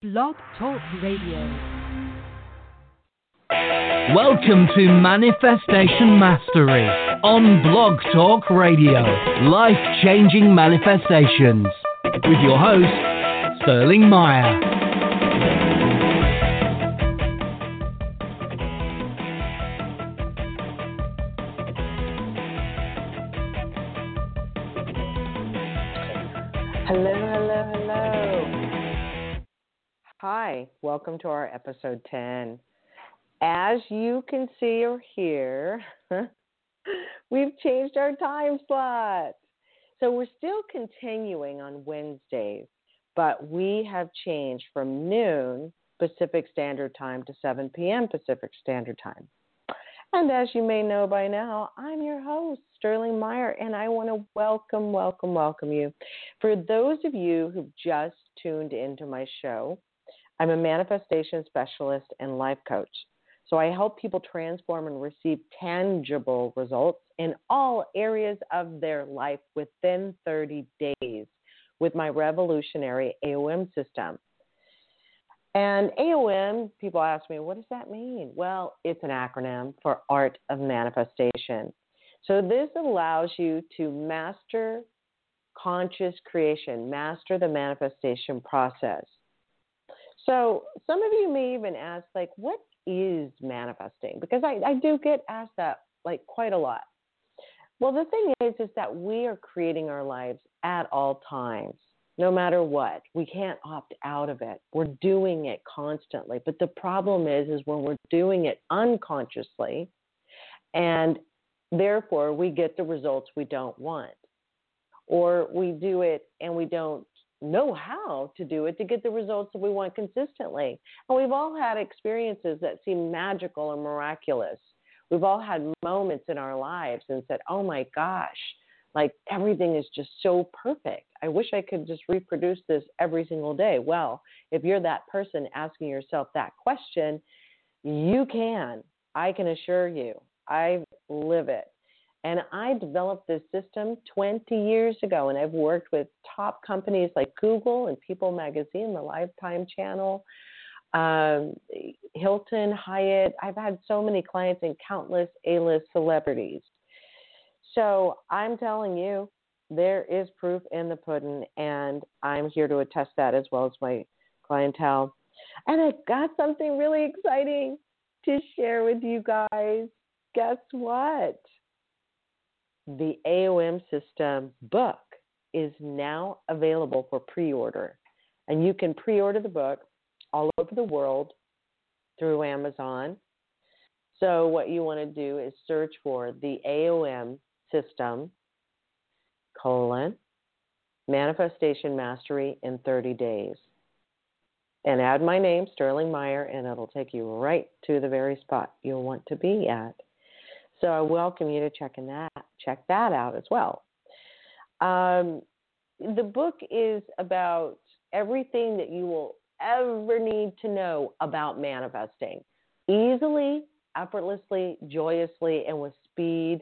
Blog Talk Radio. Welcome to Manifestation Mastery on Blog Talk Radio. Life changing manifestations. With your host, Sterling Mire. Welcome to our episode 10. As you can see or hear, we've changed our time slot. So we're still continuing on Wednesdays, but we have changed from noon Pacific Standard Time to 7 p.m. Pacific Standard Time. And as you may know by now, I'm your host, Sterling Mire, and I want to welcome, welcome, welcome you. For those of you who've just tuned into my show, I'm a manifestation specialist and life coach. So I help people transform and receive tangible results in all areas of their life within 30 days with my revolutionary AOM system. And AOM, people ask me, what does that mean? Well, it's an acronym for Art of Manifestation. So this allows you to master conscious creation, master the manifestation process. So some of you may even ask, like, what is manifesting? Because I, I do get asked that like quite a lot. Well, the thing is, is that we are creating our lives at all times no matter what. We can't opt out of it. We're doing it constantly. But the problem is is when we're doing it unconsciously and therefore we get the results we don't want. Or we do it and we don't know how to do it to get the results that we want consistently. And we've all had experiences that seem magical and miraculous. We've all had moments in our lives and said, "Oh my gosh, like everything is just so perfect. I wish I could just reproduce this every single day. Well, if you're that person asking yourself that question, you can. I can assure you. I live it. And I developed this system 20 years ago, and I've worked with top companies like Google and People Magazine, the Lifetime Channel, um, Hilton, Hyatt. I've had so many clients and countless A list celebrities. So I'm telling you, there is proof in the pudding, and I'm here to attest that as well as my clientele. And I got something really exciting to share with you guys. Guess what? The AOM System book is now available for pre order. And you can pre order the book all over the world through Amazon. So, what you want to do is search for the AOM system, colon, manifestation mastery in 30 days. And add my name, Sterling Mire, and it'll take you right to the very spot you'll want to be at. So I welcome you to checking that, check that out as well. Um, the book is about everything that you will ever need to know about manifesting easily, effortlessly, joyously, and with speed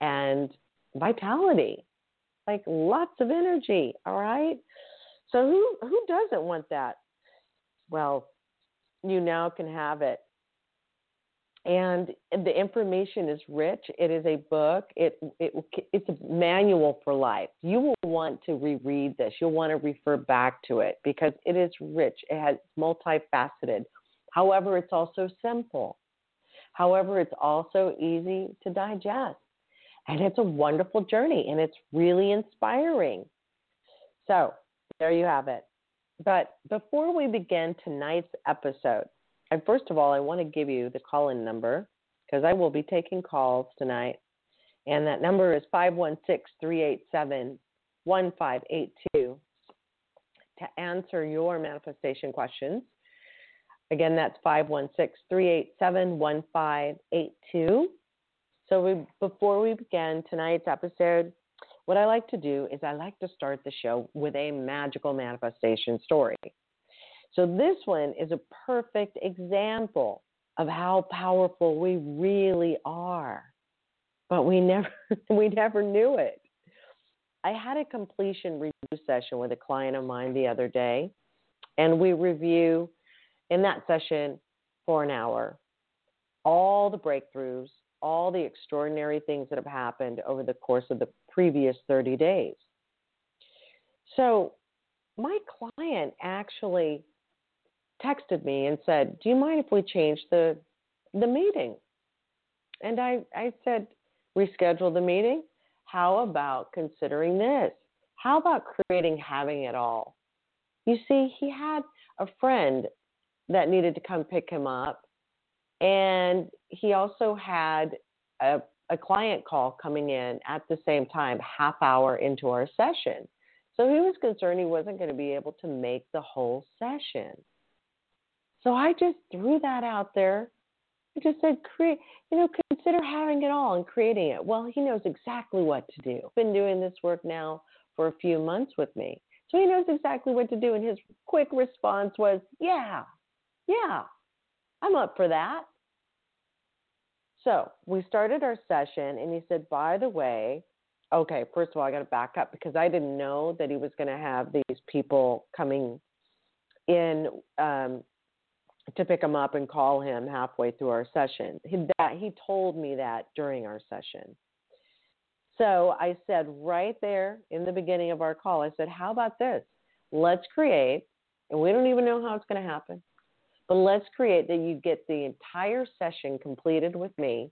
and vitality, like lots of energy. All right. So who who doesn't want that? Well, you now can have it. And the information is rich. It is a book. It, it it's a manual for life. You will want to reread this. You'll want to refer back to it because it is rich. It has multifaceted. However, it's also simple. However, it's also easy to digest. And it's a wonderful journey and it's really inspiring. So there you have it. But before we begin tonight's episode, and first of all, I want to give you the call in number because I will be taking calls tonight. And that number is 516 387 1582 to answer your manifestation questions. Again, that's 516 387 1582. So we, before we begin tonight's episode, what I like to do is I like to start the show with a magical manifestation story. So this one is a perfect example of how powerful we really are. But we never we never knew it. I had a completion review session with a client of mine the other day, And we review in that session for an hour all the breakthroughs, all the extraordinary things that have happened over the course of the previous 30 days. So, my client actually texted me and said, "Do you mind if we change the the meeting?" And I I said, "Reschedule the meeting? How about considering this? How about creating having it all?" You see, he had a friend that needed to come pick him up and he also had a, a client call coming in at the same time, half hour into our session. So he was concerned he wasn't going to be able to make the whole session. So I just threw that out there. I just said, create, you know, consider having it all and creating it. Well, he knows exactly what to do. Been doing this work now for a few months with me. So he knows exactly what to do. And his quick response was, yeah, yeah, I'm up for that. So we started our session, and he said, by the way, okay, first of all, I got to back up because I didn't know that he was going to have these people coming in um, to pick him up and call him halfway through our session. He, that, he told me that during our session. So I said right there in the beginning of our call, I said, how about this? Let's create, and we don't even know how it's going to happen. But let's create that you get the entire session completed with me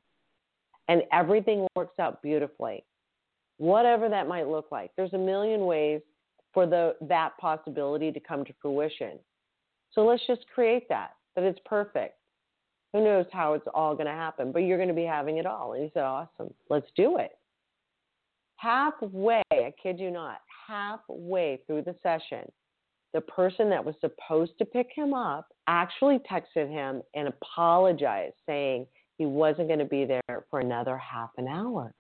and everything works out beautifully. Whatever that might look like. There's a million ways for the that possibility to come to fruition. So let's just create that, that it's perfect. Who knows how it's all going to happen, but you're going to be having it all. And he said, Awesome, let's do it. Halfway, I kid you not, halfway through the session, the person that was supposed to pick him up actually texted him and apologized, saying he wasn't going to be there for another half an hour.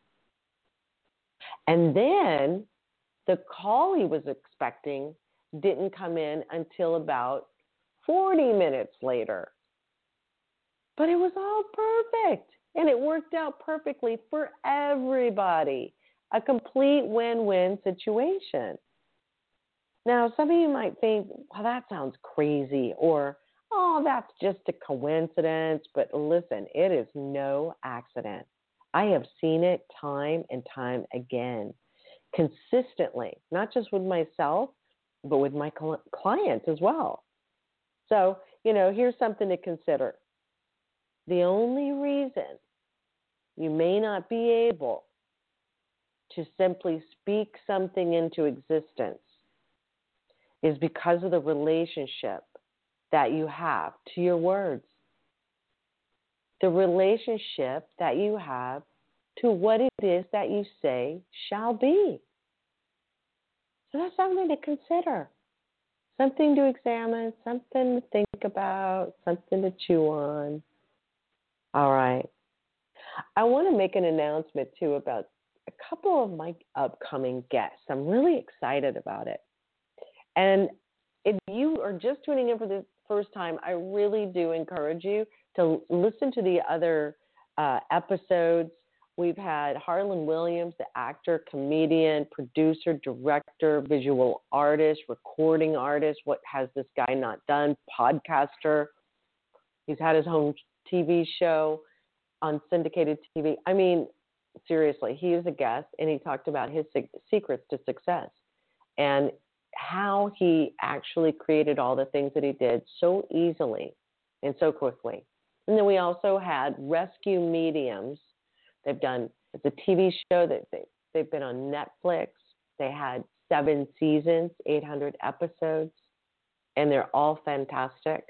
And then the call he was expecting didn't come in until about 40 minutes later. But it was all perfect and it worked out perfectly for everybody. A complete win win situation. Now, some of you might think, well, that sounds crazy, or, oh, that's just a coincidence. But listen, it is no accident. I have seen it time and time again, consistently, not just with myself, but with my clients as well. So, you know, here's something to consider. The only reason you may not be able to simply speak something into existence is because of the relationship that you have to your words, the relationship that you have to what it is that you say shall be. So that's something to consider, something to examine, something to think about, something to chew on. All right. I want to make an announcement too about a couple of my upcoming guests. I'm really excited about it. And if you are just tuning in for the first time, I really do encourage you to listen to the other uh, episodes. We've had Harlan Williams, the actor, comedian, producer, director, visual artist, recording artist. What has this guy not done? Podcaster. He's had his own TV show on syndicated TV. I mean, seriously, he is a guest and he talked about his secrets to success. And how he actually created all the things that he did so easily and so quickly. And then we also had Rescue Mediums. They've done it's a TV show that they, they've been on Netflix. They had seven seasons, 800 episodes, and they're all fantastic.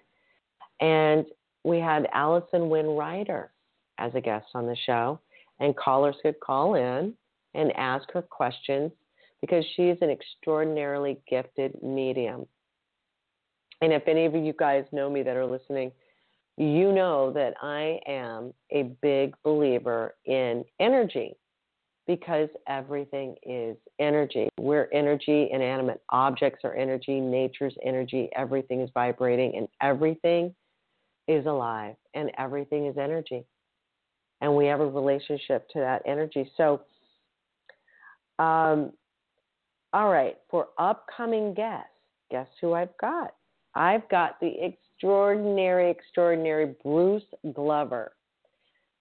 And we had Alison Wynne-Ryder as a guest on the show, and callers could call in and ask her questions because she is an extraordinarily gifted medium. And if any of you guys know me that are listening, you know that I am a big believer in energy because everything is energy. We're energy, inanimate objects are energy, nature's energy, everything is vibrating, and everything is alive, and everything is energy. And we have a relationship to that energy. So, um, all right, for upcoming guests, guess who I've got? I've got the extraordinary, extraordinary Bruce Glover.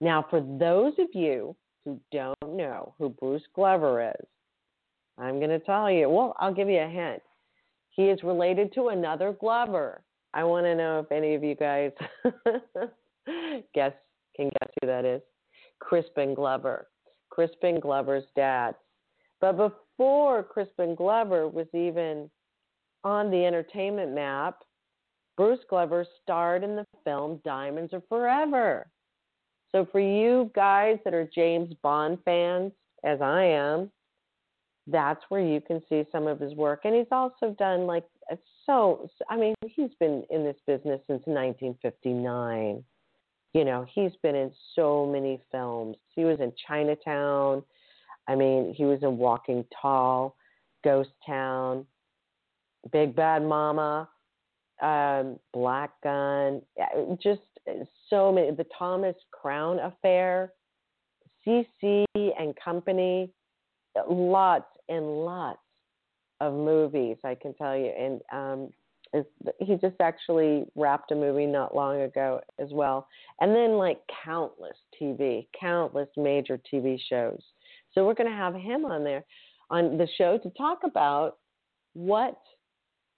Now, for those of you who don't know who Bruce Glover is, I'm going to tell you. Well, I'll give you a hint. He is related to another Glover. I want to know if any of you guys guess can guess who that is. Crispin Glover. Crispin Glover's dad. But before Crispin Glover was even on the entertainment map, Bruce Glover starred in the film Diamonds Are Forever. So for you guys that are James Bond fans, as I am, that's where you can see some of his work. And he's also done like uh, so. I mean, he's been in this business since 1959. You know, he's been in so many films. He was in Chinatown. I mean, he was in Walking Tall, Ghost Town, Big Bad Mama, um, Black Gunn. Just so many. The Thomas Crown Affair, CC and Company. Lots and lots of movies, I can tell you. And um, he just actually wrapped a movie not long ago as well. And then, like, countless TV, countless major TV shows. So, we're going to have him on there on the show to talk about what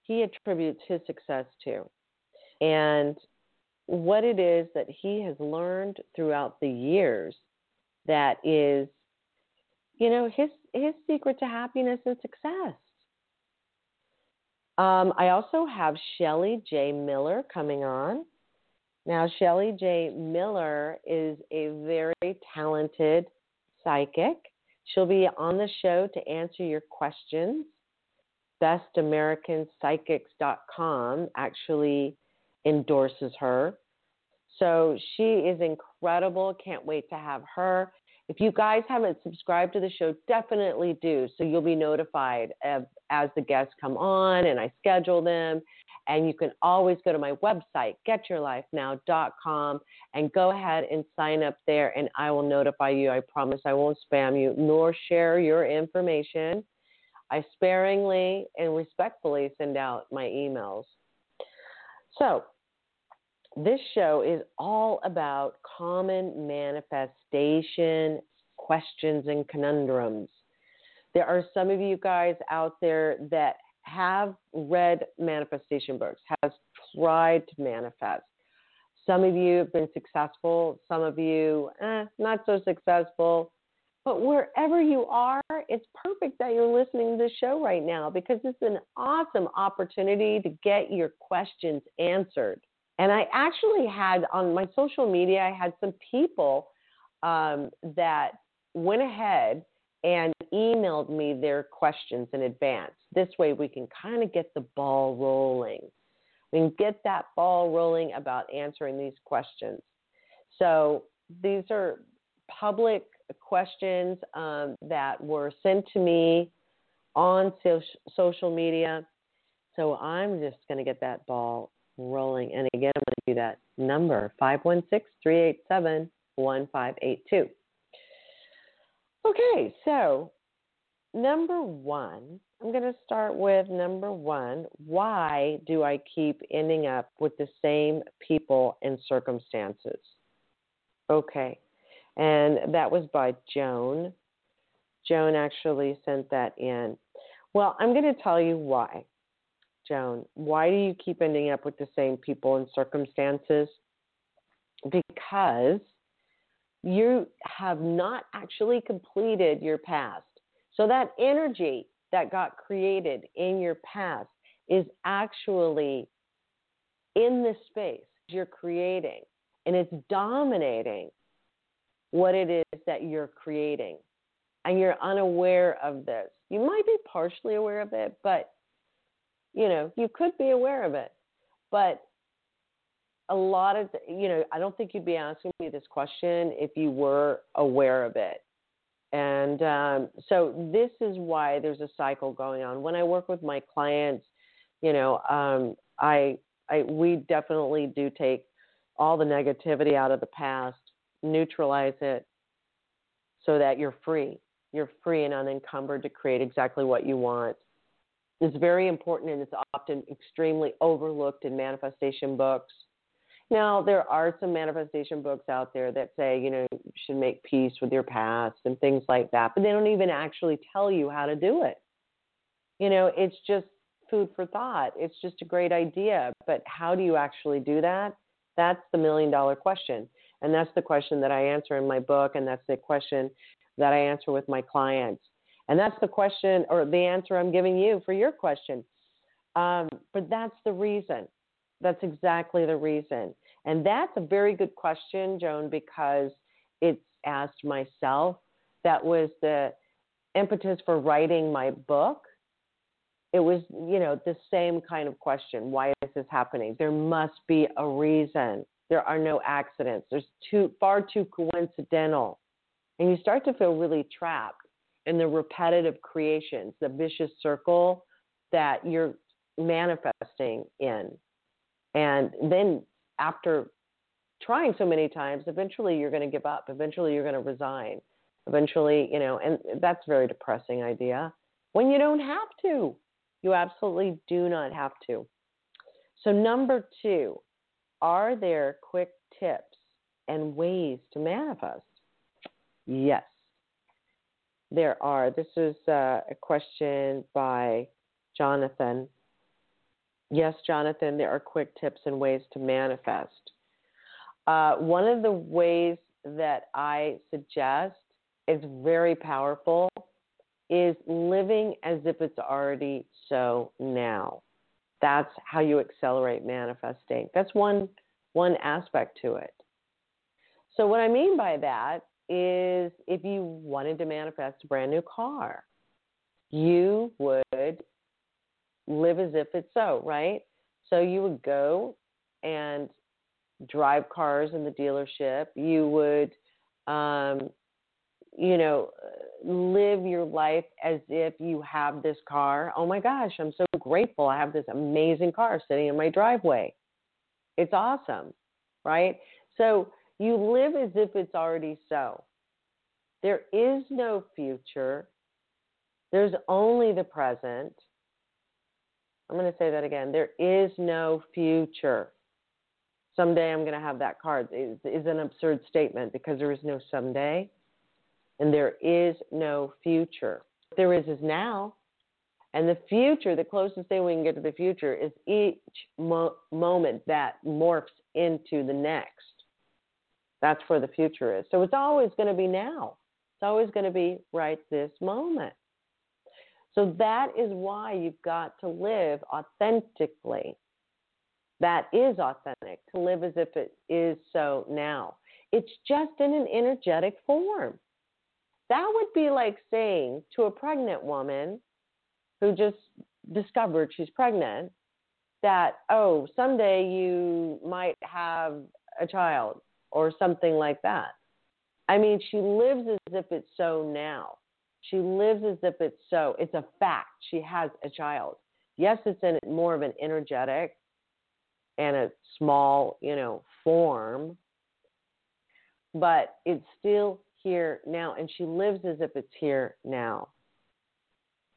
he attributes his success to and what it is that he has learned throughout the years that is you know his his secret to happiness and success um, I also have Shelly J. Miller coming on. Now, Shelly J. Miller is a very talented psychic. She'll be on the show to answer your questions. BestAmericanPsychics.com actually endorses her. So she is incredible. Can't wait to have her. If you guys haven't subscribed to the show, definitely do. So you'll be notified of, as the guests come on and I schedule them. And you can always go to my website, getyourlifenow.com, and go ahead and sign up there, and I will notify you. I promise I won't spam you nor share your information. I sparingly and respectfully send out my emails. So, this show is all about common manifestation questions and conundrums. There are some of you guys out there that have read manifestation books, has tried to manifest. Some of you have been successful, some of you eh, not so successful. But wherever you are, it's perfect that you're listening to the show right now because it's an awesome opportunity to get your questions answered. And I actually had on my social media, I had some people um, that went ahead and emailed me their questions in advance. This way, we can kind of get the ball rolling. We can get that ball rolling about answering these questions. So, these are public questions um, that were sent to me on so- social media. So, I'm just going to get that ball rolling. And again, I'm going to do that number 516 387 1582. Okay, so number one, I'm going to start with number one. Why do I keep ending up with the same people and circumstances? Okay, and that was by Joan. Joan actually sent that in. Well, I'm going to tell you why. Joan, why do you keep ending up with the same people and circumstances? Because you have not actually completed your past. So that energy that got created in your past is actually in this space you're creating and it's dominating what it is that you're creating. And you're unaware of this. You might be partially aware of it, but you know, you could be aware of it, but a lot of, you know, I don't think you'd be asking me this question if you were aware of it. And um, so this is why there's a cycle going on. When I work with my clients, you know, um, I, I, we definitely do take all the negativity out of the past, neutralize it, so that you're free. You're free and unencumbered to create exactly what you want It's very important and it's often extremely overlooked in manifestation books. Now, there are some manifestation books out there that say, you know, you should make peace with your past and things like that, but they don't even actually tell you how to do it. You know, it's just food for thought. It's just a great idea, but how do you actually do that? That's the million dollar question. And that's the question that I answer in my book, and that's the question that I answer with my clients. And that's the question or the answer I'm giving you for your question. Um, but that's the reason. That's exactly the reason. And that's a very good question, Joan, because it's asked myself. That was the impetus for writing my book. It was, you know, the same kind of question. Why is this happening? There must be a reason. There are no accidents. There's too far too coincidental. And you start to feel really trapped in the repetitive creations, the vicious circle that you're manifesting in. And then after trying so many times, eventually you're going to give up. Eventually you're going to resign. Eventually, you know, and that's a very depressing idea when you don't have to. You absolutely do not have to. So, number two, are there quick tips and ways to manifest? Yes, there are. This is uh, a question by Jonathan. Yes, Jonathan, there are quick tips and ways to manifest. Uh, one of the ways that I suggest is very powerful is living as if it's already so now. That's how you accelerate manifesting. That's one one aspect to it. So what I mean by that is if you wanted to manifest a brand new car, you would live as if it's so, right? So you would go and drive cars in the dealership. You would, um, you know, live your life as if you have this car. Oh my gosh, I'm so grateful. I have this amazing car sitting in my driveway. It's awesome, right? So you live as if it's already so. There is no future. There's only the present. I'm going to say that again. There is no future. Someday I'm going to have that card is, is an absurd statement because there is no someday and there is no future. What there is is now. And the future, the closest thing we can get to the future is each mo- moment that morphs into the next. That's where the future is. So it's always going to be now. It's always going to be right this moment. So that is why you've got to live authentically. That is authentic, to live as if it is so now. It's just in an energetic form. That would be like saying to a pregnant woman who just discovered she's pregnant that, oh, someday you might have a child or something like that. I mean, she lives as if it's so now. She lives as if it's so. It's a fact. She has a child. Yes, it's in more of an energetic and a small, you know, form, but it's still here now. And she lives as if it's here now.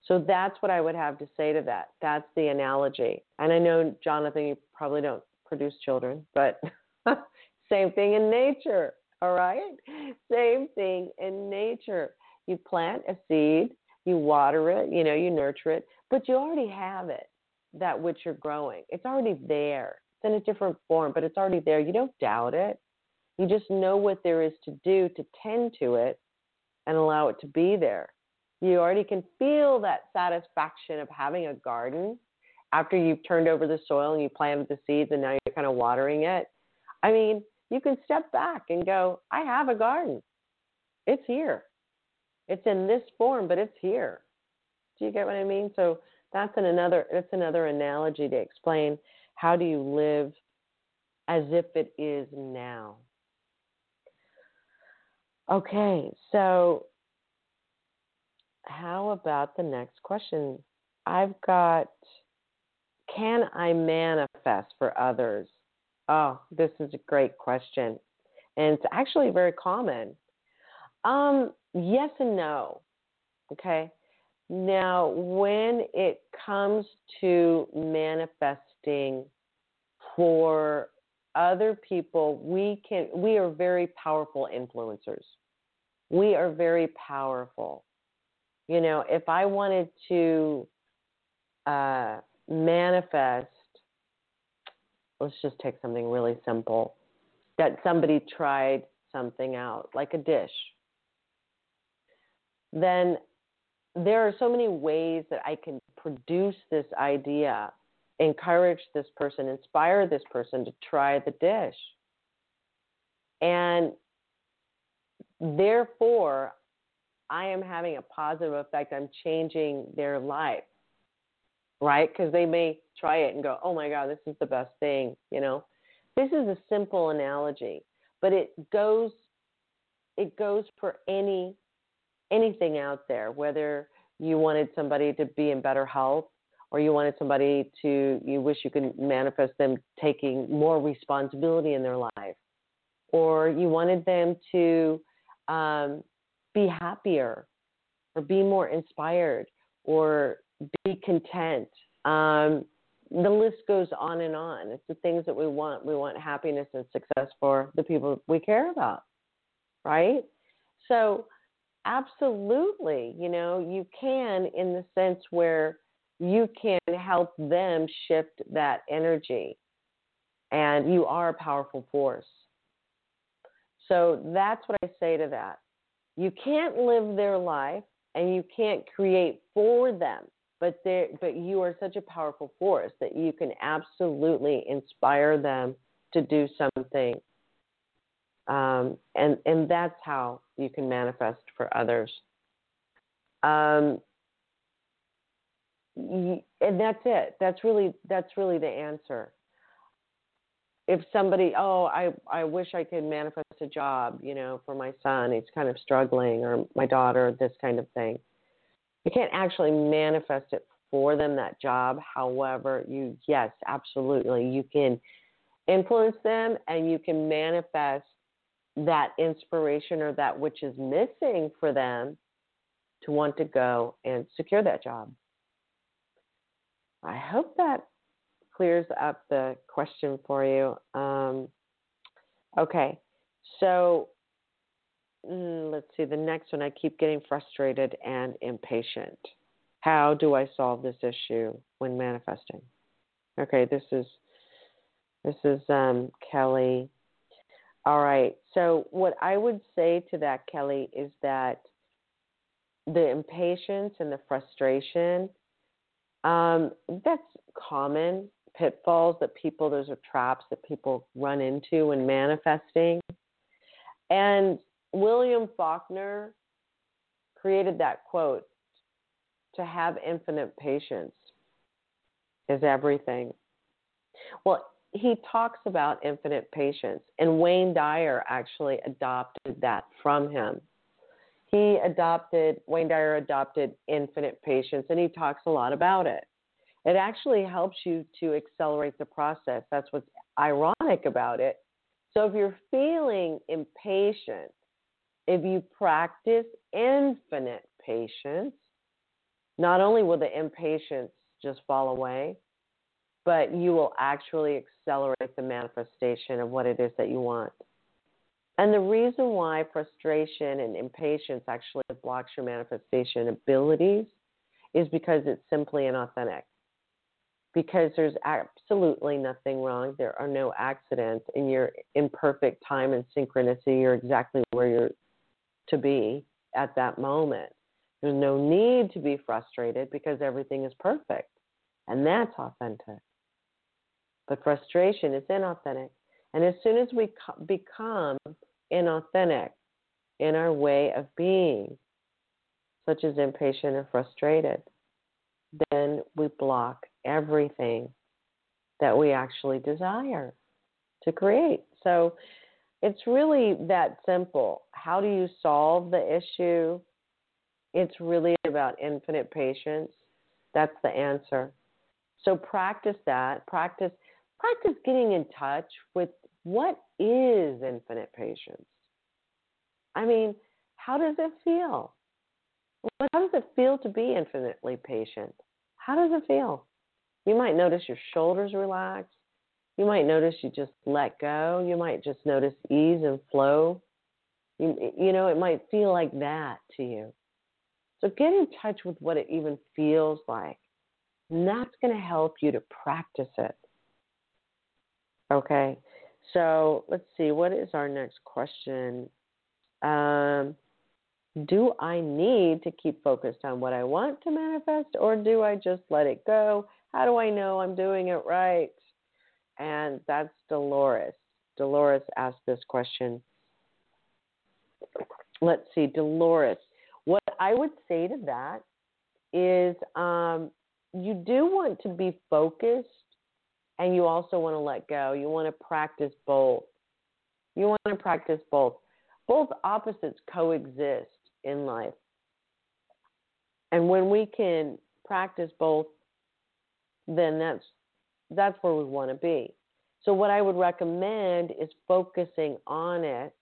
So that's what I would have to say to that. That's the analogy. And I know, Jonathan, you probably don't produce children, but same thing in nature. All right? Same thing in nature. You plant a seed, you water it, you know, you nurture it, but you already have it, that which you're growing. It's already there. It's in a different form, but it's already there. You don't doubt it. You just know what there is to do to tend to it and allow it to be there. You already can feel that satisfaction of having a garden after you've turned over the soil and you planted the seeds and now you're kind of watering it. I mean, you can step back and go, I have a garden. It's here. It's in this form, but it's here. Do you get what I mean? So that's an another that's another analogy to explain how do you live as if it is now. Okay, so how about the next question? I've got can I manifest for others? Oh, this is a great question. And it's actually very common. Um, yes and no. Okay. Now, when it comes to manifesting for other people, we can we are very powerful influencers. We are very powerful. You know, if I wanted to uh, manifest, let's just take something really simple that somebody tried something out, like a dish, then there are so many ways that I can produce this idea, encourage this person, inspire this person to try the dish. And therefore, I am having a positive effect. I'm changing their life, right? Because they may try it and go, oh my God, this is the best thing, you know? This is a simple analogy, but it goes it goes for any anything out there, whether you wanted somebody to be in better health or you wanted somebody to you wish you could manifest them taking more responsibility in their life or you wanted them to um, be happier or be more inspired or be content um, the list goes on and on it's the things that we want we want happiness and success for the people we care about right so Absolutely. You know, you can in the sense where you can help them shift that energy. And you are a powerful force. So that's what I say to that. You can't live their life and you can't create for them, but but you are such a powerful force that you can absolutely inspire them to do something um, and and that's how you can manifest for others. Um, and that's it. That's really that's really the answer. If somebody, oh, I I wish I could manifest a job, you know, for my son, he's kind of struggling, or my daughter, this kind of thing. You can't actually manifest it for them that job. However, you yes, absolutely, you can influence them, and you can manifest that inspiration or that which is missing for them to want to go and secure that job. I hope that clears up the question for you. Um, okay, so mm, let's see the next one. I keep getting frustrated and impatient. How do I solve this issue when manifesting? Okay, this is this is um, Kelly all right. So, what I would say to that, Kelly, is that the impatience and the frustration, um, that's common pitfalls that people, those are traps that people run into when manifesting. And William Faulkner created that quote to have infinite patience is everything. Well, he talks about infinite patience, and Wayne Dyer actually adopted that from him. He adopted, Wayne Dyer adopted infinite patience, and he talks a lot about it. It actually helps you to accelerate the process. That's what's ironic about it. So if you're feeling impatient, if you practice infinite patience, not only will the impatience just fall away, but you will actually accelerate the manifestation of what it is that you want. And the reason why frustration and impatience actually blocks your manifestation abilities is because it's simply inauthentic. Because there's absolutely nothing wrong. There are no accidents, and you're in perfect time and synchronicity. You're exactly where you're to be at that moment. There's no need to be frustrated because everything is perfect. And that's authentic. But frustration is inauthentic. And as soon as we become inauthentic in our way of being, such as impatient or frustrated, then we block everything that we actually desire to create. So it's really that simple. How do you solve the issue? It's really about infinite patience. That's the answer. So practice that. Practice practice getting in touch with what is infinite patience. I mean, how does it feel? how does it feel to be infinitely patient? How does it feel? You might notice your shoulders relax. You might notice you just let go. You might just notice ease and flow. You, you know, it might feel like that to you. So get in touch with what it even feels like. And that's going to help you to practice it. Okay. So let's see. What is our next question? Um, do I need to keep focused on what I want to manifest or do I just let it go? How do I know I'm doing it right? And that's Dolores. Dolores asked this question. Let's see, Dolores. What I would say to that is um, you do want to be focused and you also want to let go. You want to practice both. You want to practice both. Both opposites coexist in life. And when we can practice both, then that's that's where we want to be. So what I would recommend is focusing on it.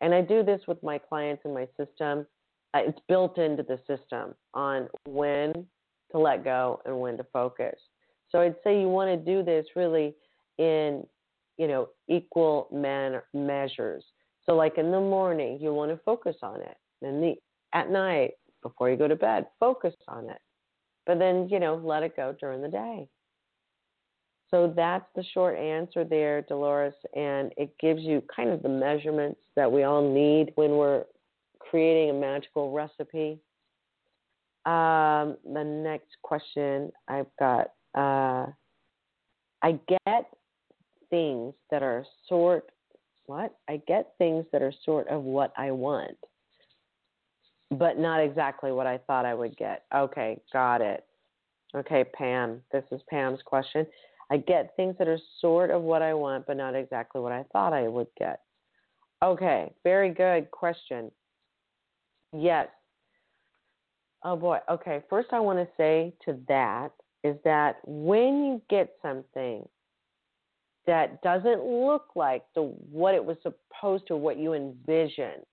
And I do this with my clients in my system. Uh, it's built into the system on when to let go and when to focus. So I'd say you want to do this really in, you know, equal manner measures. So like in the morning, you want to focus on it. And the at night before you go to bed, focus on it. But then, you know, let it go during the day. So that's the short answer there, Dolores, and it gives you kind of the measurements that we all need when we're creating a magical recipe. Um, the next question I've got uh, I get things that are sort what? I get things that are sort of what I want, but not exactly what I thought I would get. Okay, got it. Okay, Pam, this is Pam's question. I get things that are sort of what I want, but not exactly what I thought I would get. Okay, very good question. Yes. Oh boy. Okay, first I want to say to that is that when you get something that doesn't look like the what it was supposed to, what you envisioned,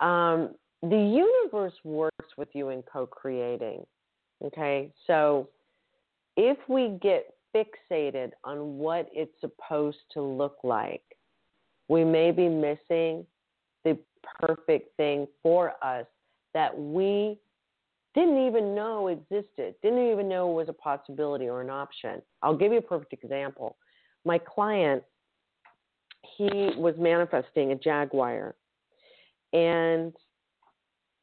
um, the universe works with you in co-creating. Okay, so if we get fixated on what it's supposed to look like, we may be missing the perfect thing for us that we didn't even know existed, didn't even know was a possibility or an option. I'll give you a perfect example. My client, he was manifesting a Jaguar, and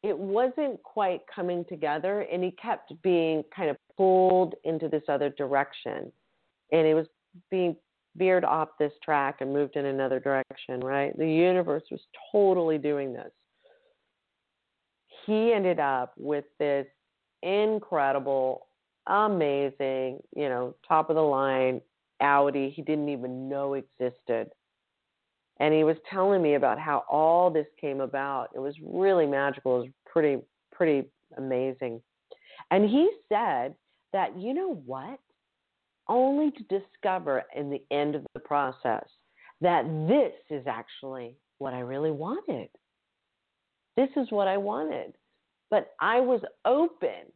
it wasn't quite coming together, and he kept being kind of pulled into this other direction, and it was being veered off this track and moved in another direction, right? The universe was totally doing this he ended up with this incredible, amazing, you know, top of the line Audi he didn't even know existed. And he was telling me about how all this came about. It was really magical. It was pretty, pretty amazing. And he said that, you know what? Only to discover in the end of the process that this is actually what I really wanted. This is what I wanted. But I was open,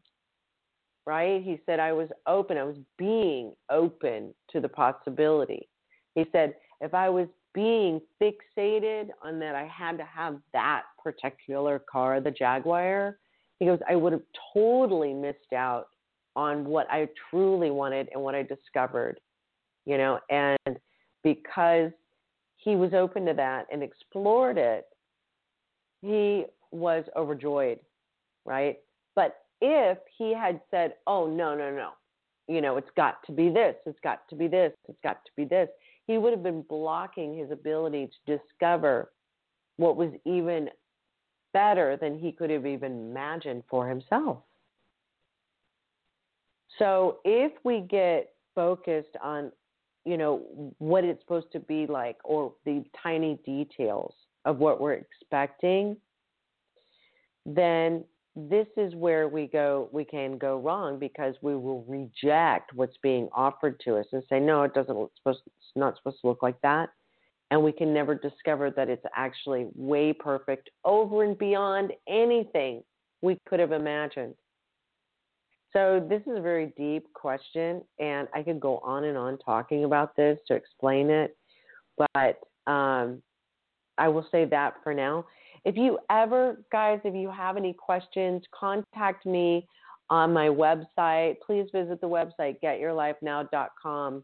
right? He said, I was open. I was being open to the possibility. He said, if I was being fixated on that I had to have that particular car, the Jaguar, because I would have totally missed out on what I truly wanted and what I discovered, you know, and because he was open to that and explored it, he was overjoyed, right? But if he had said, oh, no, no, no, you know, it's got to be this, it's got to be this, it's got to be this, he would have been blocking his ability to discover what was even better than he could have even imagined for himself. So if we get focused on, you know, what it's supposed to be like or the tiny details of what we're expecting, then this is where we go we can go wrong because we will reject what's being offered to us and say no it doesn't look supposed it's not supposed to look like that and we can never discover that it's actually way perfect over and beyond anything we could have imagined. So, this is a very deep question, and I could go on and on talking about this to explain it, but um, I will say that for now. If you ever, guys, if you have any questions, contact me on my website. Please visit the website, getyourlifenow.com.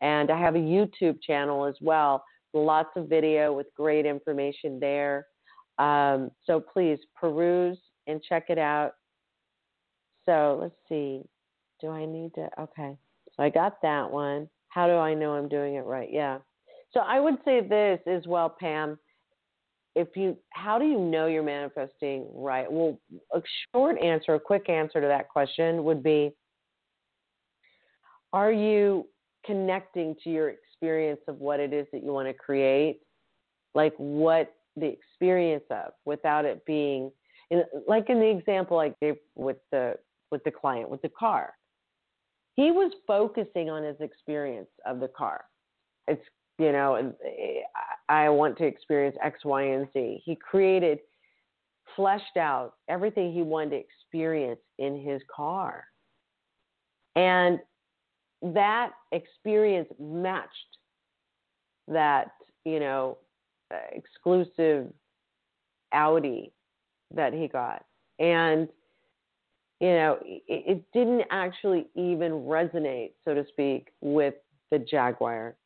And I have a YouTube channel as well, lots of video with great information there. Um, so please peruse and check it out. So let's see. Do I need to? Okay. So I got that one. How do I know I'm doing it right? Yeah. So I would say this as well, Pam. If you, how do you know you're manifesting right? Well, a short answer, a quick answer to that question would be Are you connecting to your experience of what it is that you want to create? Like what the experience of without it being, in, like in the example I gave with the with the client with the car. He was focusing on his experience of the car. It's you know, eh, I want to experience X, Y, and Z. He created, fleshed out everything he wanted to experience in his car. And that experience matched that, you know, exclusive Audi that he got. And, you know, it, it didn't actually even resonate, so to speak, with the Jaguar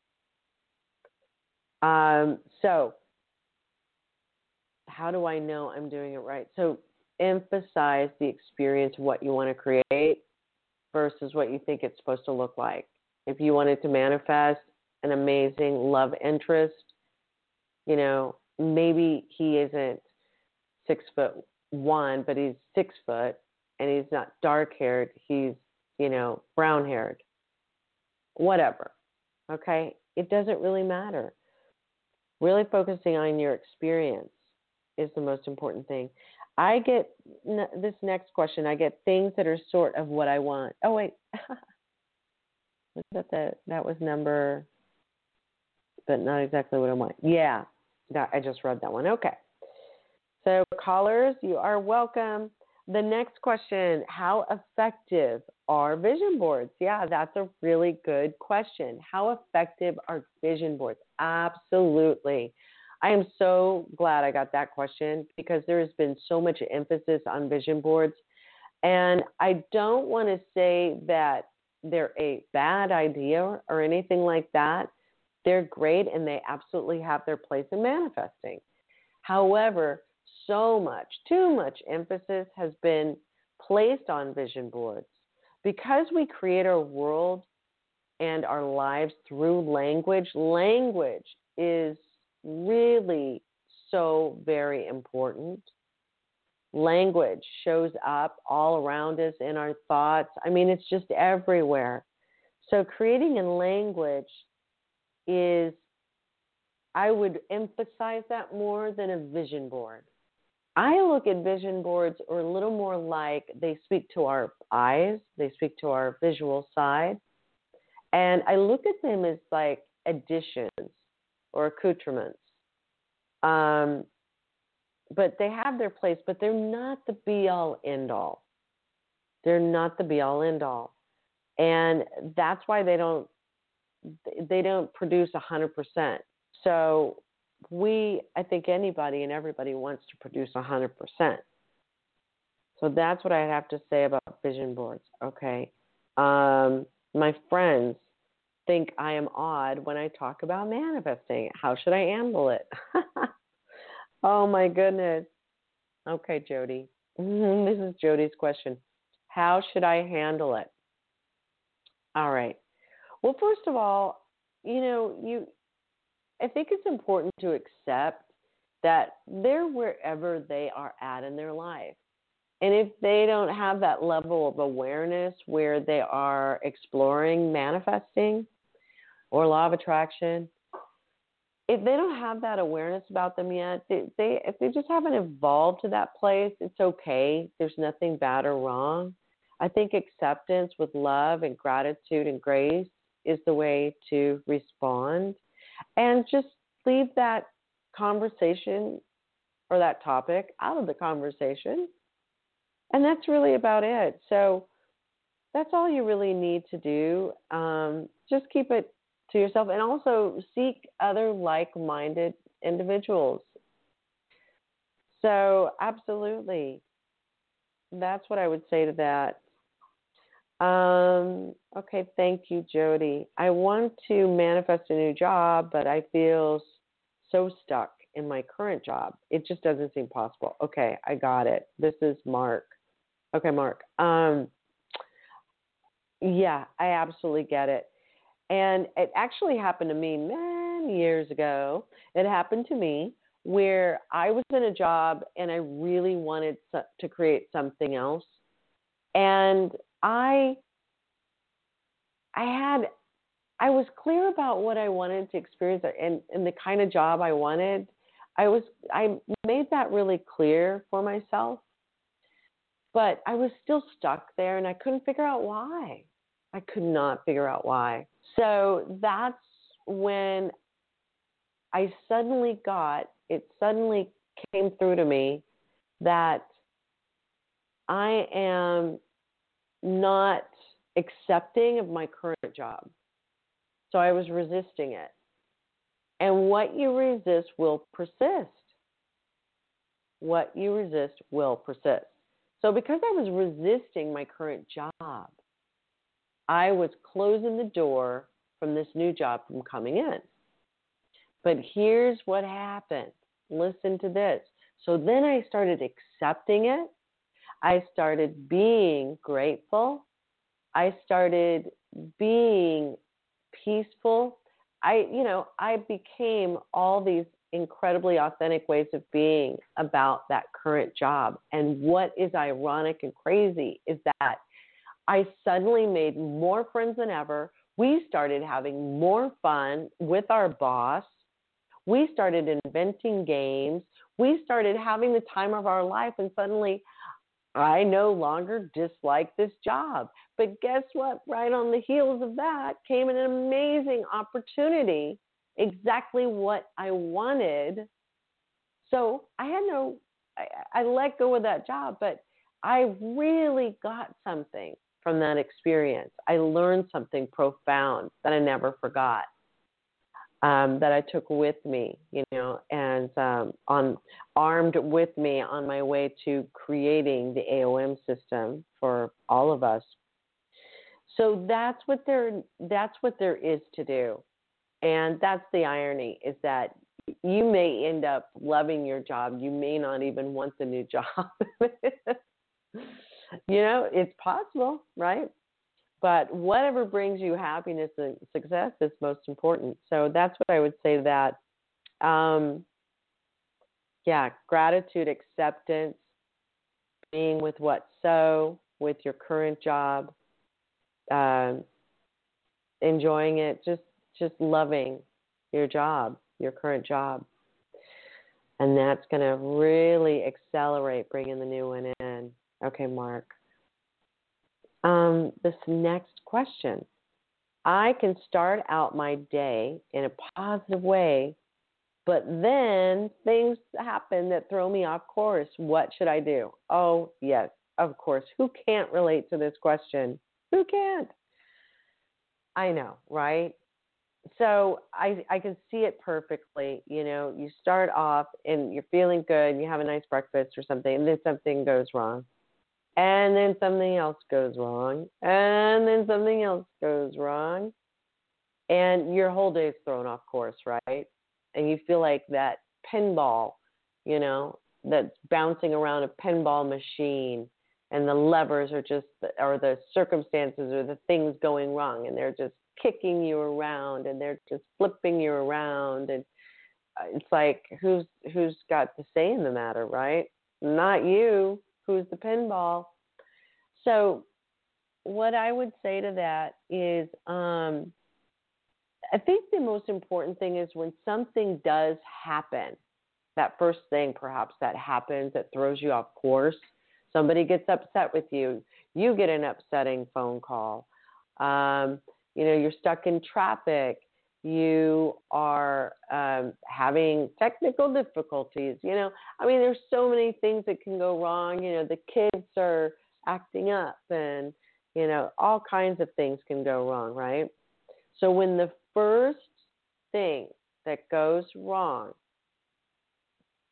um, so, how do I know I'm doing it right? So, emphasize the experience, what you want to create versus what you think it's supposed to look like. If you wanted to manifest an amazing love interest, you know, maybe he isn't six foot one, but he's six foot and he's not dark haired, he's, you know, brown haired. Whatever. Okay? It doesn't really matter really focusing on your experience is the most important thing. I get this next question. I get things that are sort of what I want. Oh wait, was that the, that was number, but not exactly what I want. Yeah, that, I just read that one. Okay. So callers, you are welcome. The next question How effective are vision boards? Yeah, that's a really good question. How effective are vision boards? Absolutely. I am so glad I got that question because there has been so much emphasis on vision boards. And I don't want to say that they're a bad idea or anything like that. They're great and they absolutely have their place in manifesting. However, so much, too much emphasis has been placed on vision boards. Because we create our world and our lives through language, language is really so very important. Language shows up all around us in our thoughts. I mean, it's just everywhere. So, creating in language is, I would emphasize that more than a vision board. I look at vision boards or a little more like they speak to our eyes, they speak to our visual side. And I look at them as like additions or accoutrements. Um, but they have their place, but they're not the be all end all. They're not the be all end all. And that's why they don't they don't produce a hundred percent. So we, I think anybody and everybody wants to produce 100%. So that's what I have to say about vision boards, okay? Um, my friends think I am odd when I talk about manifesting. How should I handle it? oh my goodness. Okay, Jody. Mm-hmm, this is Jody's question. How should I handle it? All right. Well, first of all, you know, you I think it's important to accept that they're wherever they are at in their life. And if they don't have that level of awareness where they are exploring manifesting or law of attraction, if they don't have that awareness about them yet, they, they if they just haven't evolved to that place, it's okay. There's nothing bad or wrong. I think acceptance with love and gratitude and grace is the way to respond and just leave that conversation or that topic out of the conversation. And that's really about it. So that's all you really need to do. Um, just keep it to yourself and also seek other like minded individuals. So, absolutely. That's what I would say to that. Um, okay, thank you, Jody. I want to manifest a new job, but I feel so stuck in my current job. It just doesn't seem possible. Okay, I got it. This is Mark. Okay, Mark. Um, yeah, I absolutely get it. And it actually happened to me many years ago. It happened to me where I was in a job and I really wanted to create something else. And I I had I was clear about what I wanted to experience and, and the kind of job I wanted. I was I made that really clear for myself. But I was still stuck there and I couldn't figure out why. I could not figure out why. So that's when I suddenly got it suddenly came through to me that I am not accepting of my current job. So I was resisting it. And what you resist will persist. What you resist will persist. So because I was resisting my current job, I was closing the door from this new job from coming in. But here's what happened. Listen to this. So then I started accepting it. I started being grateful. I started being peaceful. I, you know, I became all these incredibly authentic ways of being about that current job. And what is ironic and crazy is that I suddenly made more friends than ever. We started having more fun with our boss. We started inventing games. We started having the time of our life, and suddenly I no longer dislike this job. But guess what? Right on the heels of that came an amazing opportunity, exactly what I wanted. So I had no, I, I let go of that job, but I really got something from that experience. I learned something profound that I never forgot. Um, that I took with me, you know, and um, on armed with me on my way to creating the AOM system for all of us. So that's what there that's what there is to do, and that's the irony is that you may end up loving your job. You may not even want the new job. you know, it's possible, right? But whatever brings you happiness and success is most important. So that's what I would say that. Um, yeah, gratitude, acceptance, being with what so, with your current job, um, enjoying it, just just loving your job, your current job, and that's going to really accelerate bringing the new one in. Okay, Mark. Um, this next question. I can start out my day in a positive way, but then things happen that throw me off course. What should I do? Oh, yes, of course. Who can't relate to this question? Who can't? I know, right? So I I can see it perfectly. You know, you start off and you're feeling good, you have a nice breakfast or something, and then something goes wrong and then something else goes wrong, and then something else goes wrong, and your whole day is thrown off course, right? And you feel like that pinball, you know, that's bouncing around a pinball machine, and the levers are just, or the circumstances or the things going wrong, and they're just kicking you around, and they're just flipping you around, and uh, it's like who's who's got the say in the matter, right? Not you who's the pinball. So, what I would say to that is, um, I think the most important thing is when something does happen, that first thing perhaps that happens that throws you off course, somebody gets upset with you, you get an upsetting phone call. Um, you know, you're stuck in traffic, you are um, having technical difficulties. You know, I mean, there's so many things that can go wrong. You know, the kids are acting up, and you know, all kinds of things can go wrong, right? So when the first thing that goes wrong,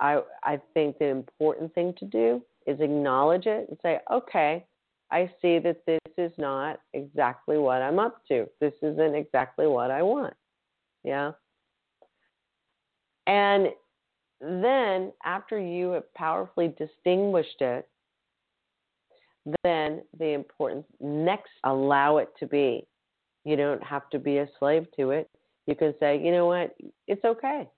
I I think the important thing to do is acknowledge it and say, okay, I see that this is not exactly what I'm up to. This isn't exactly what I want. Yeah. And then after you have powerfully distinguished it, then the important next allow it to be. You don't have to be a slave to it. You can say, you know what, it's okay.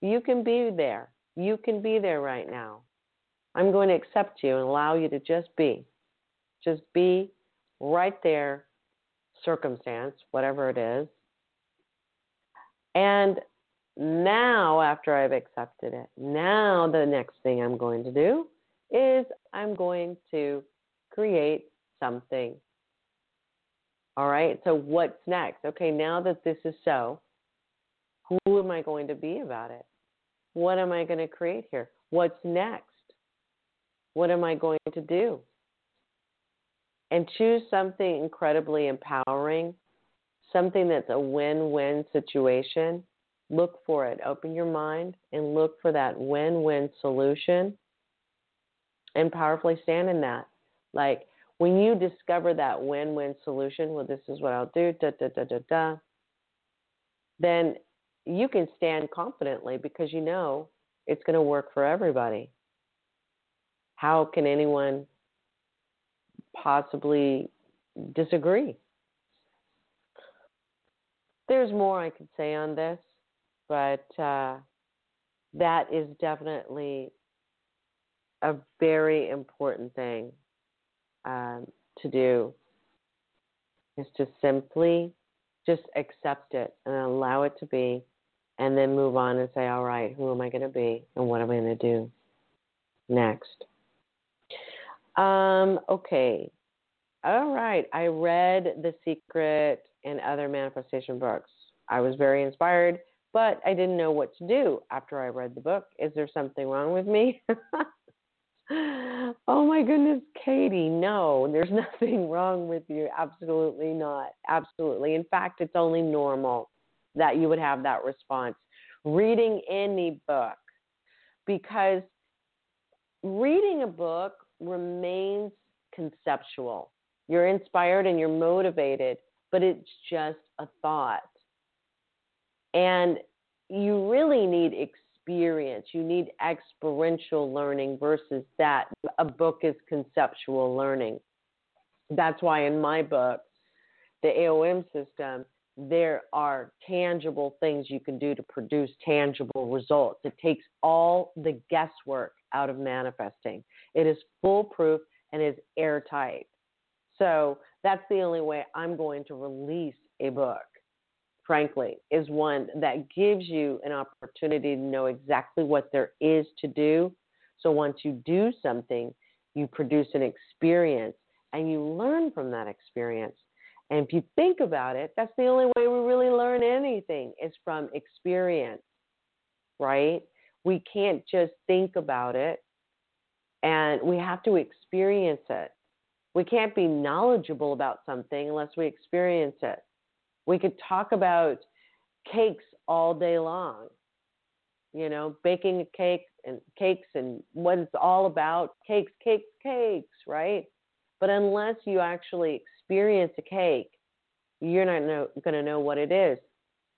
You can be there. You can be there right now. I'm going to accept you and allow you to just be. Just be right there, circumstance, whatever it is. And now, after I've accepted it, now the next thing I'm going to do is I'm going to create something. All right, so what's next? Okay, now that this is so, who am I going to be about it? What am I going to create here? What's next? What am I going to do? And choose something incredibly empowering, something that's a win win situation. Look for it. Open your mind and look for that win win solution and powerfully stand in that. Like when you discover that win win solution, well, this is what I'll do, da, da, da, da, da, then you can stand confidently because you know it's going to work for everybody. How can anyone possibly disagree? There's more I could say on this, but uh, that is definitely a very important thing um, to do is to simply just accept it and allow it to be and then move on and say, all right, who am I going to be and what am I going to do next? Um, okay. All right. I read The Secret and other manifestation books. I was very inspired, but I didn't know what to do after I read the book. Is there something wrong with me? oh my goodness, Katie, no, there's nothing wrong with you. Absolutely not. Absolutely. In fact, it's only normal that you would have that response. Reading any book, because reading a book remains conceptual. You're inspired and you're motivated, but it's just a thought. And you really need experience. You need experiential learning versus that. A book is conceptual learning. That's why in my book, the AOM system, there are tangible things you can do to produce tangible results. It takes all the guesswork out of manifesting. It is foolproof and is airtight. So that's the only way I'm going to release a book, frankly, is one that gives you an opportunity to know exactly what there is to do. So once you do something, you produce an experience and you learn from that experience. And if you think about it, that's the only way we really learn anything is from experience, right? We can't just think about it and we have to experience it. We can't be knowledgeable about something unless we experience it. We could talk about cakes all day long, you know, baking a cake and cakes and what it's all about cakes, cakes, cakes, right? But unless you actually experience a cake, you're not going to know what it is.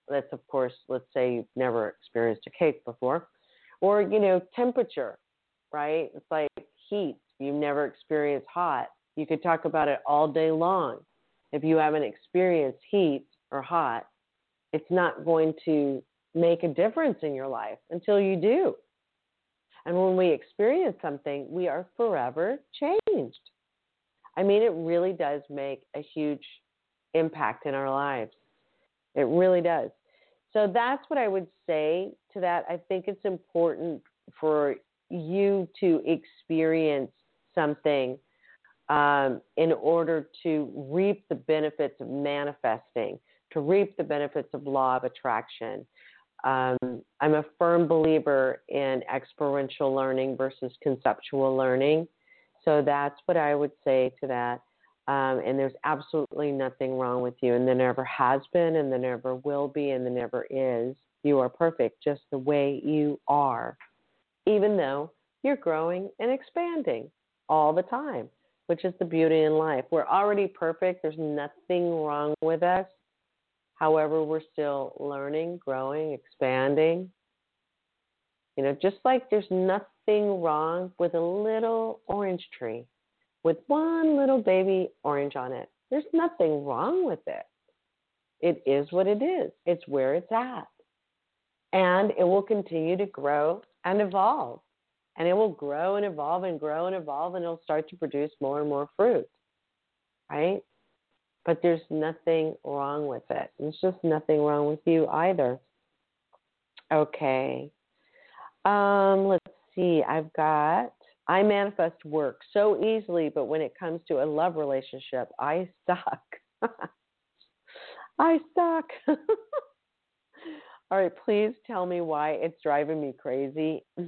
That's, of course, let's say you've never experienced a cake before. Or, you know, temperature, right? It's like heat. You've never experienced hot. You could talk about it all day long. If you haven't experienced heat or hot, it's not going to make a difference in your life until you do. And when we experience something, we are forever changed. I mean, it really does make a huge impact in our lives. It really does. So that's what I would say to that. I think it's important for you to experience something um, in order to reap the benefits of manifesting, to reap the benefits of law of attraction. Um, I'm a firm believer in experiential learning versus conceptual learning. So that's what I would say to that. Um, and there's absolutely nothing wrong with you, and there never has been, and there never will be, and there never is. You are perfect just the way you are, even though you're growing and expanding all the time, which is the beauty in life. We're already perfect, there's nothing wrong with us. However, we're still learning, growing, expanding. You know, just like there's nothing wrong with a little orange tree with one little baby orange on it. There's nothing wrong with it. It is what it is, it's where it's at. And it will continue to grow and evolve. And it will grow and evolve and grow and evolve, and it'll start to produce more and more fruit. Right? But there's nothing wrong with it. There's just nothing wrong with you either. Okay. Um, let's see. I've got I manifest work so easily, but when it comes to a love relationship, I suck. I suck. All right, please tell me why it's driving me crazy.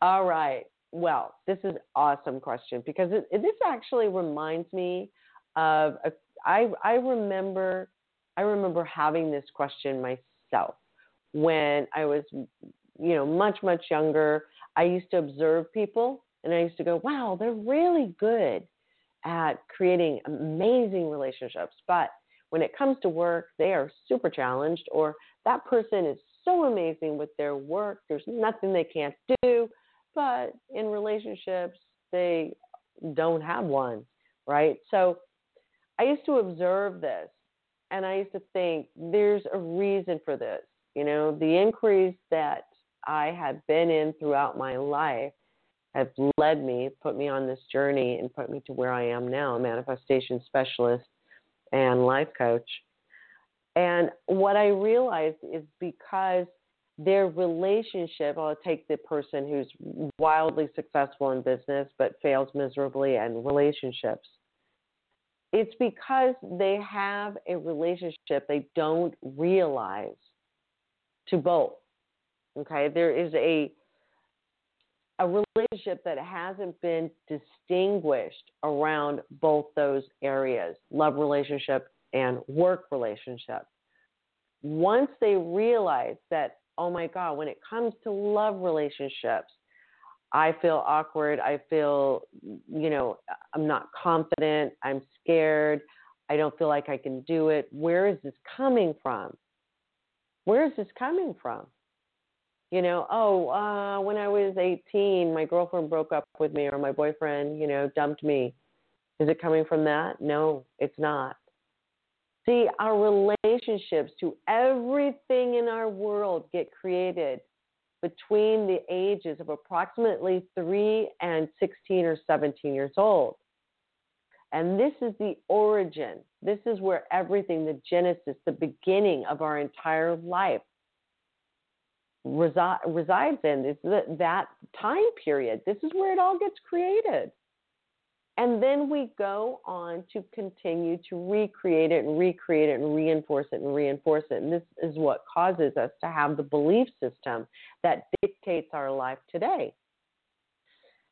All right. Well, this is awesome question because it, it, this actually reminds me of a, I I remember I remember having this question myself when I was you know much much younger I used to observe people and I used to go, wow, they're really good at creating amazing relationships. But when it comes to work, they are super challenged, or that person is so amazing with their work, there's nothing they can't do. But in relationships, they don't have one, right? So I used to observe this and I used to think there's a reason for this. You know, the inquiries that I have been in throughout my life have led me, put me on this journey, and put me to where I am now a manifestation specialist and life coach. And what I realized is because their relationship, I'll take the person who's wildly successful in business but fails miserably in relationships. It's because they have a relationship they don't realize to both. Okay, there is a a relationship that hasn't been distinguished around both those areas, love relationship and work relationship. Once they realize that, oh my God, when it comes to love relationships, I feel awkward. I feel, you know, I'm not confident. I'm scared. I don't feel like I can do it. Where is this coming from? Where is this coming from? You know, oh, uh, when I was 18, my girlfriend broke up with me or my boyfriend, you know, dumped me. Is it coming from that? No, it's not. See, our relationships to everything in our world get created between the ages of approximately 3 and 16 or 17 years old. And this is the origin. This is where everything, the genesis, the beginning of our entire life resi- resides in is that, that time period. This is where it all gets created. And then we go on to continue to recreate it and recreate it and reinforce it and reinforce it. And this is what causes us to have the belief system that dictates our life today.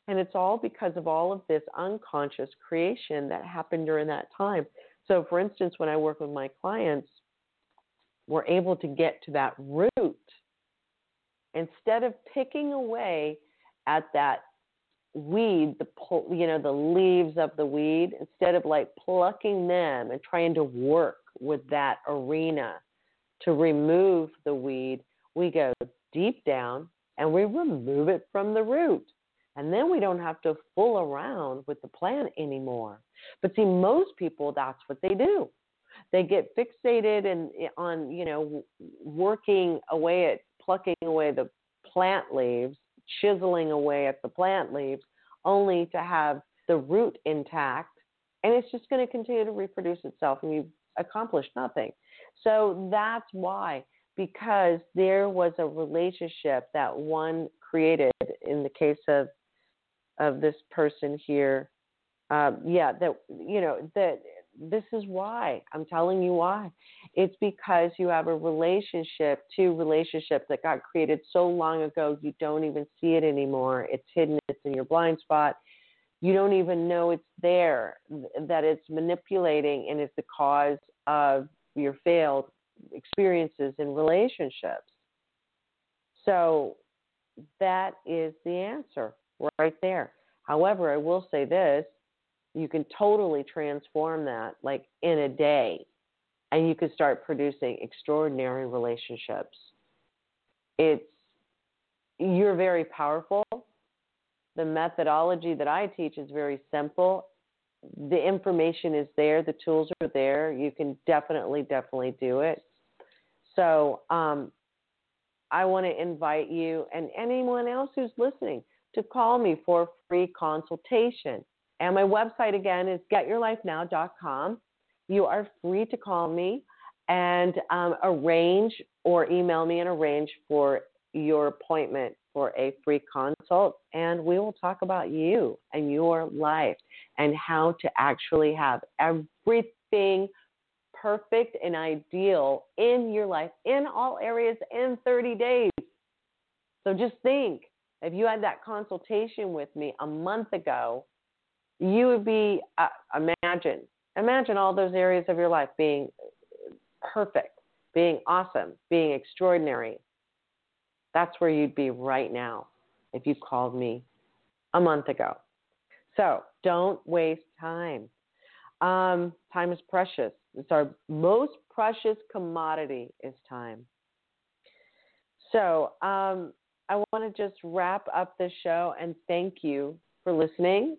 And it's all because of all of this unconscious creation that happened during that time. So, for instance, when I work with my clients, we're able to get to that root instead of picking away at that weed, the you know the leaves of the weed, instead of like plucking them and trying to work with that arena to remove the weed, we go deep down and we remove it from the root. And then we don't have to fool around with the plant anymore. But see, most people, that's what they do. They get fixated and eh, on, you know, working away at plucking away the plant leaves, chiseling away at the plant leaves, only to have the root intact. And it's just going to continue to reproduce itself, and you've accomplished nothing. So that's why, because there was a relationship that one created in the case of of this person here. Um, yeah, that you know that this is why. I'm telling you why. It's because you have a relationship, to relationship that got created so long ago, you don't even see it anymore. It's hidden, it's in your blind spot. You don't even know it's there, that it's manipulating and is the cause of your failed experiences in relationships. So that is the answer right there. However, I will say this you can totally transform that like in a day and you can start producing extraordinary relationships. It's you're very powerful. The methodology that I teach is very simple. The information is there, the tools are there. You can definitely, definitely do it. So, um, I want to invite you and anyone else who's listening to call me for a free consultation. And my website again is getyourlifenow.com. You are free to call me and um, arrange or email me and arrange for your appointment for a free consult. And we will talk about you and your life and how to actually have everything perfect and ideal in your life in all areas in 30 days. So just think if you had that consultation with me a month ago, you would be, uh, imagine, imagine all those areas of your life being perfect, being awesome, being extraordinary. That's where you'd be right now if you called me a month ago. So don't waste time. Um, time is precious. It's our most precious commodity is time. So um, I want to just wrap up the show and thank you for listening.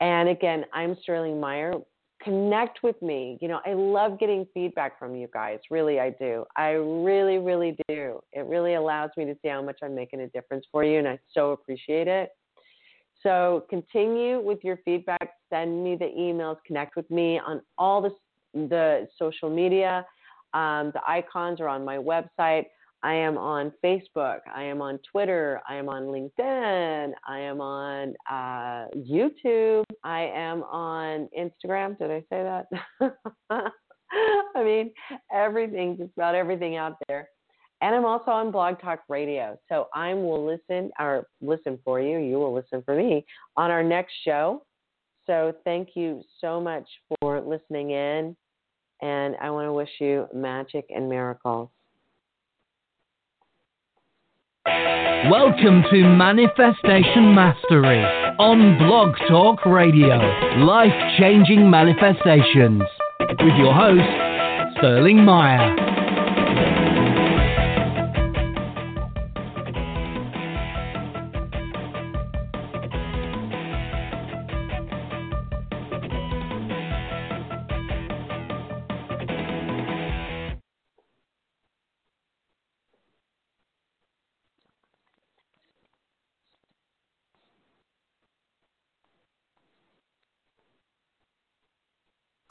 And again, I'm Sterling Mire. Connect with me. You know, I love getting feedback from you guys. Really, I do. I really, really do. It really allows me to see how much I'm making a difference for you, and I so appreciate it. So continue with your feedback. Send me the emails. Connect with me on all the, the social media. Um, the icons are on my website. I am on Facebook. I am on Twitter. I am on LinkedIn. I am on uh, YouTube. I am on Instagram. Did I say that? I mean, everything, just about everything out there. And I'm also on Blog Talk Radio. So I will listen or listen for you. You will listen for me on our next show. So thank you so much for listening in. And I want to wish you magic and miracles. Welcome to Manifestation Mastery on Blog Talk Radio. Life changing manifestations. With your host, Sterling Mire.